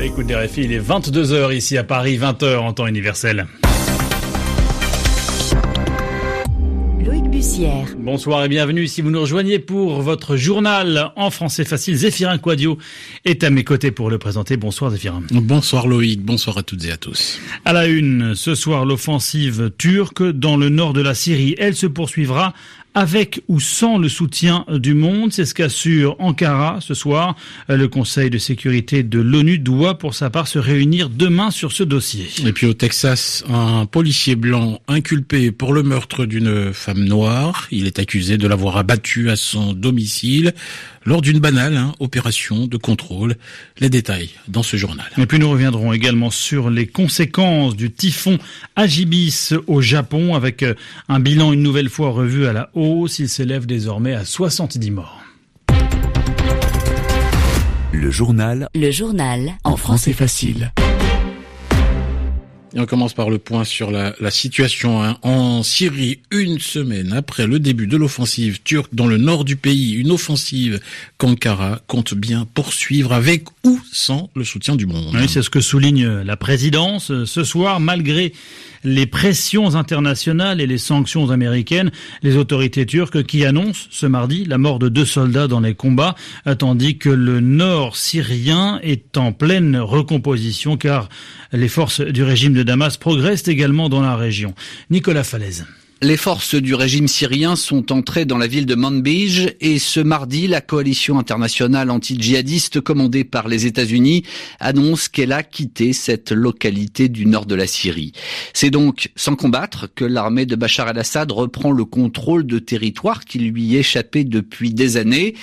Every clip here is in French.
À l'écoute des RFI, il est 22h ici à Paris, 20h en temps universel. Bonsoir et bienvenue si vous nous rejoignez pour votre journal en français facile. Zéphirin Quadio est à mes côtés pour le présenter. Bonsoir Zéphirin. Bonsoir Loïc, bonsoir à toutes et à tous. À la une, ce soir l'offensive turque dans le nord de la Syrie. Elle se poursuivra avec ou sans le soutien du monde. C'est ce qu'assure Ankara ce soir. Le Conseil de sécurité de l'ONU doit pour sa part se réunir demain sur ce dossier. Et puis au Texas, un policier blanc inculpé pour le meurtre d'une femme noire. Il est accusé de l'avoir abattu à son domicile lors d'une banale hein, opération de contrôle. Les détails dans ce journal. Et puis nous reviendrons également sur les conséquences du typhon Agibis au Japon avec euh, un bilan une nouvelle fois revu à la hausse. Il s'élève désormais à 70 morts. Le journal. Le journal. En français facile. Et on commence par le point sur la, la situation hein. en Syrie. Une semaine après le début de l'offensive turque dans le nord du pays, une offensive qu'Ankara compte bien poursuivre avec ou sans le soutien du monde. Oui, c'est ce que souligne la présidence ce soir, malgré les pressions internationales et les sanctions américaines, les autorités turques qui annoncent ce mardi la mort de deux soldats dans les combats, tandis que le nord syrien est en pleine recomposition car les forces du régime de Damas progressent également dans la région. Nicolas Falaise. Les forces du régime syrien sont entrées dans la ville de Manbij et ce mardi, la coalition internationale anti-djihadiste commandée par les États-Unis annonce qu'elle a quitté cette localité du nord de la Syrie. C'est donc sans combattre que l'armée de Bachar el-Assad reprend le contrôle de territoires qui lui échappaient depuis des années,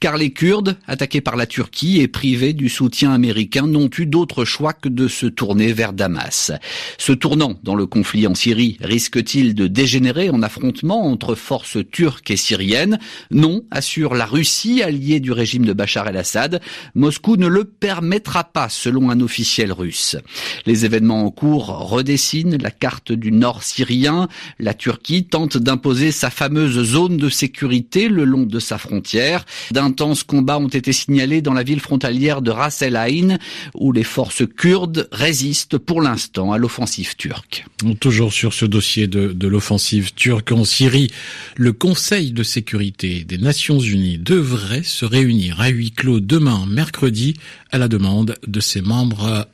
car les Kurdes, attaqués par la Turquie et privés du soutien américain, n'ont eu d'autre choix que de se tourner vers Damas. Ce tournant dans le conflit en Syrie risque-t-il de dégénérer en affrontement entre forces turques et syriennes. Non, assure la Russie, alliée du régime de Bachar el-Assad. Moscou ne le permettra pas, selon un officiel russe. Les événements en cours redessinent la carte du nord syrien. La Turquie tente d'imposer sa fameuse zone de sécurité le long de sa frontière. D'intenses combats ont été signalés dans la ville frontalière de Ras El Ain, où les forces kurdes résistent pour l'instant à l'offensive turque. Toujours sur ce dossier de, de l'offensive turque en Syrie, le Conseil de sécurité des Nations Unies devrait se réunir à huis clos demain, mercredi, à la demande de ses membres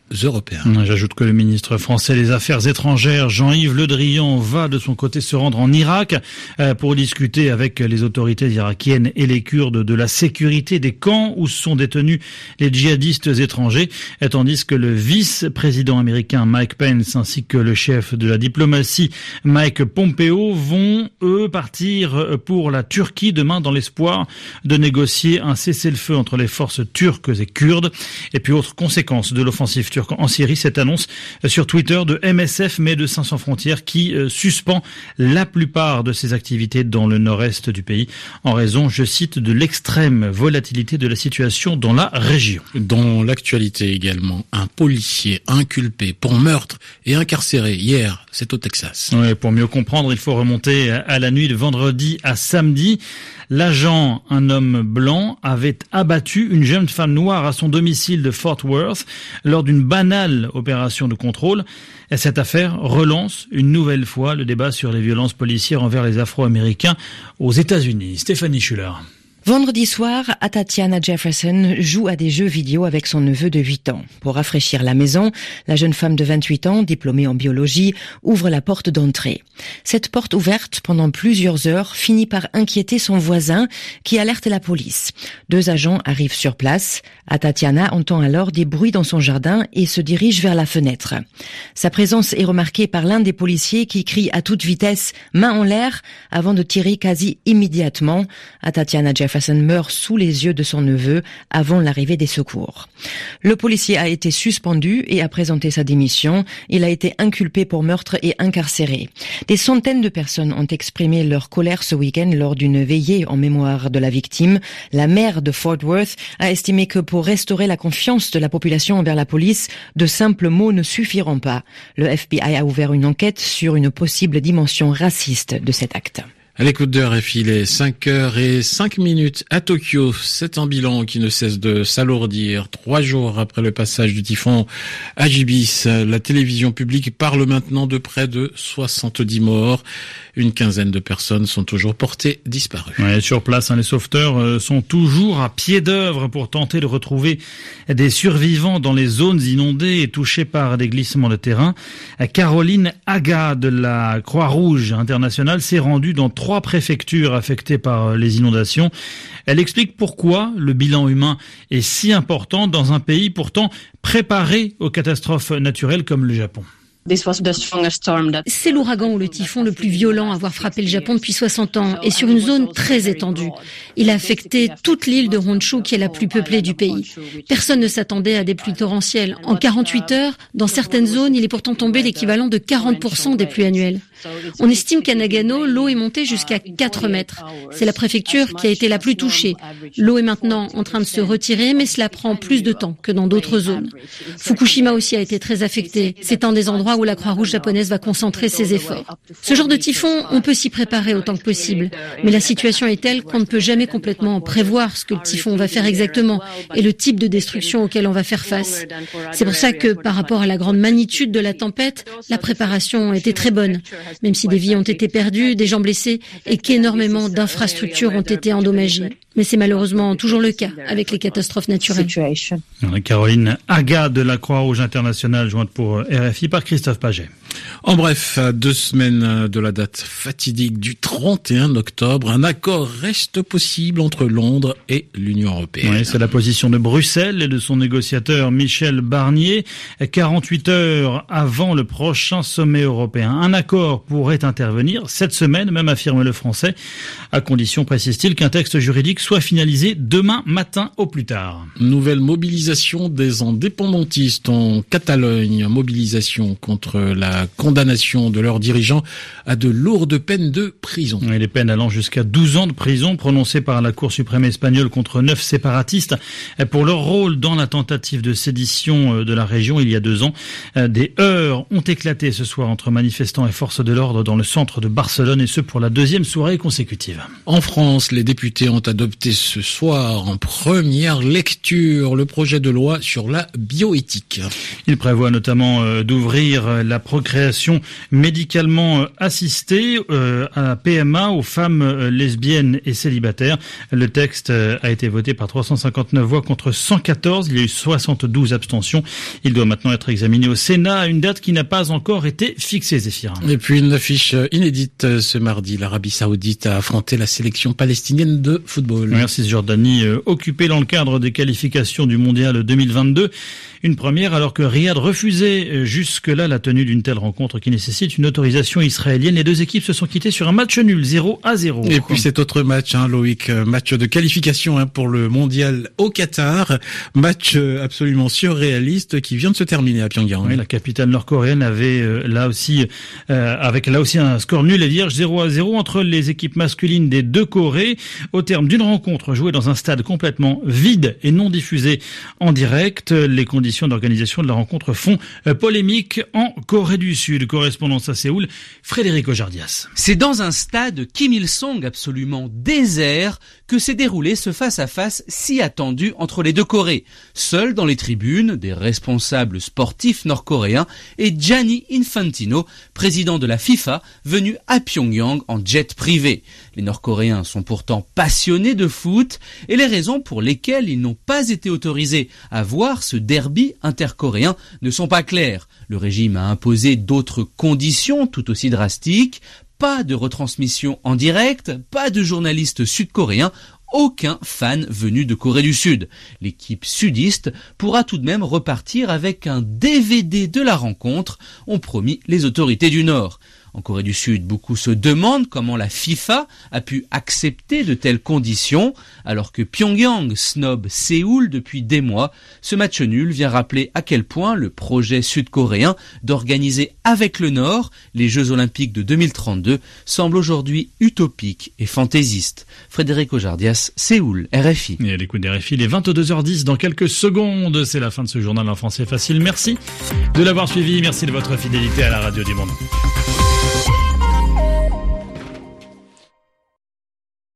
J'ajoute que le ministre français des Affaires étrangères, Jean-Yves Le Drian, va de son côté se rendre en Irak euh, pour discuter avec les autorités irakiennes et les Kurdes de la sécurité des camps où sont détenus les djihadistes étrangers, tandis que le vice-président américain Mike Pence ainsi que le chef de la diplomatie Mike Pompeo vont, eux, partir pour la Turquie demain dans l'espoir de négocier un cessez-le-feu entre les forces turques et kurdes. Et puis autre conséquence de l'offensive turque en Syrie, cette annonce sur Twitter de MSF de 500 frontières qui euh, suspend la plupart de ses activités dans le nord-est du pays en raison, je cite, de l'extrême volatilité de la situation dans la région. Dans l'actualité également, un policier inculpé pour meurtre et incarcéré hier, c'est au Texas. Oui, pour mieux comprendre, il faut remonter à la nuit de vendredi à samedi. L'agent, un homme blanc, avait abattu une jeune femme noire à son domicile de Fort Worth lors d'une banale opération de contrôle. Et cette affaire relance une nouvelle fois le débat sur les violences policières envers les Afro-Américains aux États-Unis. Stéphanie Schuller. Vendredi soir, Atatiana Jefferson joue à des jeux vidéo avec son neveu de 8 ans. Pour rafraîchir la maison, la jeune femme de 28 ans, diplômée en biologie, ouvre la porte d'entrée. Cette porte ouverte pendant plusieurs heures finit par inquiéter son voisin qui alerte la police. Deux agents arrivent sur place. Atatiana entend alors des bruits dans son jardin et se dirige vers la fenêtre. Sa présence est remarquée par l'un des policiers qui crie à toute vitesse main en l'air avant de tirer quasi immédiatement. Atatiana Jefferson Jefferson meurt sous les yeux de son neveu avant l'arrivée des secours. Le policier a été suspendu et a présenté sa démission. Il a été inculpé pour meurtre et incarcéré. Des centaines de personnes ont exprimé leur colère ce week-end lors d'une veillée en mémoire de la victime. La maire de Fort Worth a estimé que pour restaurer la confiance de la population envers la police, de simples mots ne suffiront pas. Le FBI a ouvert une enquête sur une possible dimension raciste de cet acte. À l'écoute de RFI, il est 5 heures et 5 minutes à Tokyo. C'est un bilan qui ne cesse de s'alourdir. Trois jours après le passage du typhon Ajibis, la télévision publique parle maintenant de près de 70 morts. Une quinzaine de personnes sont toujours portées disparues. sur place, hein, les sauveteurs euh, sont toujours à pied d'œuvre pour tenter de retrouver des survivants dans les zones inondées et touchées par des glissements de terrain. Caroline Aga de la Croix-Rouge internationale s'est rendue dans trois préfectures affectées par euh, les inondations. Elle explique pourquoi le bilan humain est si important dans un pays pourtant préparé aux catastrophes naturelles comme le Japon. C'est l'ouragan ou le typhon le plus violent à avoir frappé le Japon depuis 60 ans et sur une zone très étendue. Il a affecté toute l'île de Honshu qui est la plus peuplée du pays. Personne ne s'attendait à des pluies torrentielles. En 48 heures, dans certaines zones, il est pourtant tombé l'équivalent de 40% des pluies annuelles. On estime qu'à Nagano, l'eau est montée jusqu'à 4 mètres. C'est la préfecture qui a été la plus touchée. L'eau est maintenant en train de se retirer, mais cela prend plus de temps que dans d'autres zones. Fukushima aussi a été très affecté. C'est un des endroits où la Croix-Rouge japonaise va concentrer ses efforts. Ce genre de typhon, on peut s'y préparer autant que possible, mais la situation est telle qu'on ne peut jamais complètement prévoir ce que le typhon va faire exactement et le type de destruction auquel on va faire face. C'est pour ça que par rapport à la grande magnitude de la tempête, la préparation était très bonne, même si des vies ont été perdues, des gens blessés et qu'énormément d'infrastructures ont été endommagées. Mais c'est malheureusement toujours le cas avec les catastrophes naturelles. Caroline Aga de la Croix-Rouge internationale, jointe pour RFI par Christophe Christophe Paget. En bref, à deux semaines de la date fatidique du 31 octobre, un accord reste possible entre Londres et l'Union européenne. Oui, c'est la position de Bruxelles et de son négociateur Michel Barnier. 48 heures avant le prochain sommet européen. Un accord pourrait intervenir cette semaine, même affirme le français, à condition, précise-t-il, qu'un texte juridique soit finalisé demain matin au plus tard. Nouvelle mobilisation des indépendantistes en Catalogne. Mobilisation contre la condamnation de leurs dirigeants à de lourdes peines de prison. Et les peines allant jusqu'à 12 ans de prison prononcées par la Cour suprême espagnole contre neuf séparatistes pour leur rôle dans la tentative de sédition euh, de la région il y a deux ans. Euh, des heures ont éclaté ce soir entre manifestants et forces de l'ordre dans le centre de Barcelone et ce pour la deuxième soirée consécutive. En France, les députés ont adopté ce soir en première lecture le projet de loi sur la bioéthique. Il prévoit notamment euh, d'ouvrir la procréation médicalement assistée euh, à PMA aux femmes euh, lesbiennes et célibataires. Le texte a été voté par 359 voix contre 114. Il y a eu 72 abstentions. Il doit maintenant être examiné au Sénat à une date qui n'a pas encore été fixée, Zéphir. Et puis une affiche inédite ce mardi. L'Arabie Saoudite a affronté la sélection palestinienne de football. Merci Jordanie, occupée dans le cadre des qualifications du Mondial 2022. Une première alors que Riyad refusait jusque-là la tenue d'une telle rencontre qui nécessite une autorisation israélienne. Les deux équipes se sont quittées sur un match nul, 0 à 0. Et puis cet autre match, hein, Loïc, euh, match de qualification hein, pour le mondial au Qatar, match euh, absolument surréaliste qui vient de se terminer à Pyongyang. Oui, la capitale nord-coréenne avait euh, là aussi, avec là aussi un score nul et vierge, 0 à 0 entre les équipes masculines des deux Corées, au terme d'une rencontre jouée dans un stade complètement vide et non diffusé en direct. Les conditions d'organisation de la rencontre font polémique en Corée du Correspondance à Séoul, Frédéric Ojardias. C'est dans un stade Kim Il-sung absolument désert que s'est déroulé ce face-à-face si attendu entre les deux Corées. Seuls dans les tribunes, des responsables sportifs nord-coréens et Gianni Infantino, président de la FIFA, venu à Pyongyang en jet privé. Les Nord-Coréens sont pourtant passionnés de foot et les raisons pour lesquelles ils n'ont pas été autorisés à voir ce derby intercoréen ne sont pas claires. Le régime a imposé d'autres conditions tout aussi drastiques, pas de retransmission en direct, pas de journalistes sud-coréens, aucun fan venu de Corée du Sud. L'équipe sudiste pourra tout de même repartir avec un DVD de la rencontre, ont promis les autorités du Nord. En Corée du Sud, beaucoup se demandent comment la FIFA a pu accepter de telles conditions, alors que Pyongyang snob Séoul depuis des mois. Ce match nul vient rappeler à quel point le projet sud-coréen d'organiser avec le Nord les Jeux Olympiques de 2032 semble aujourd'hui utopique et fantaisiste. Frédéric Ojardias, Séoul, RFI. Et à l'écoute RFI, les 22h10 dans quelques secondes. C'est la fin de ce journal en français facile. Merci de l'avoir suivi. Merci de votre fidélité à la radio du monde.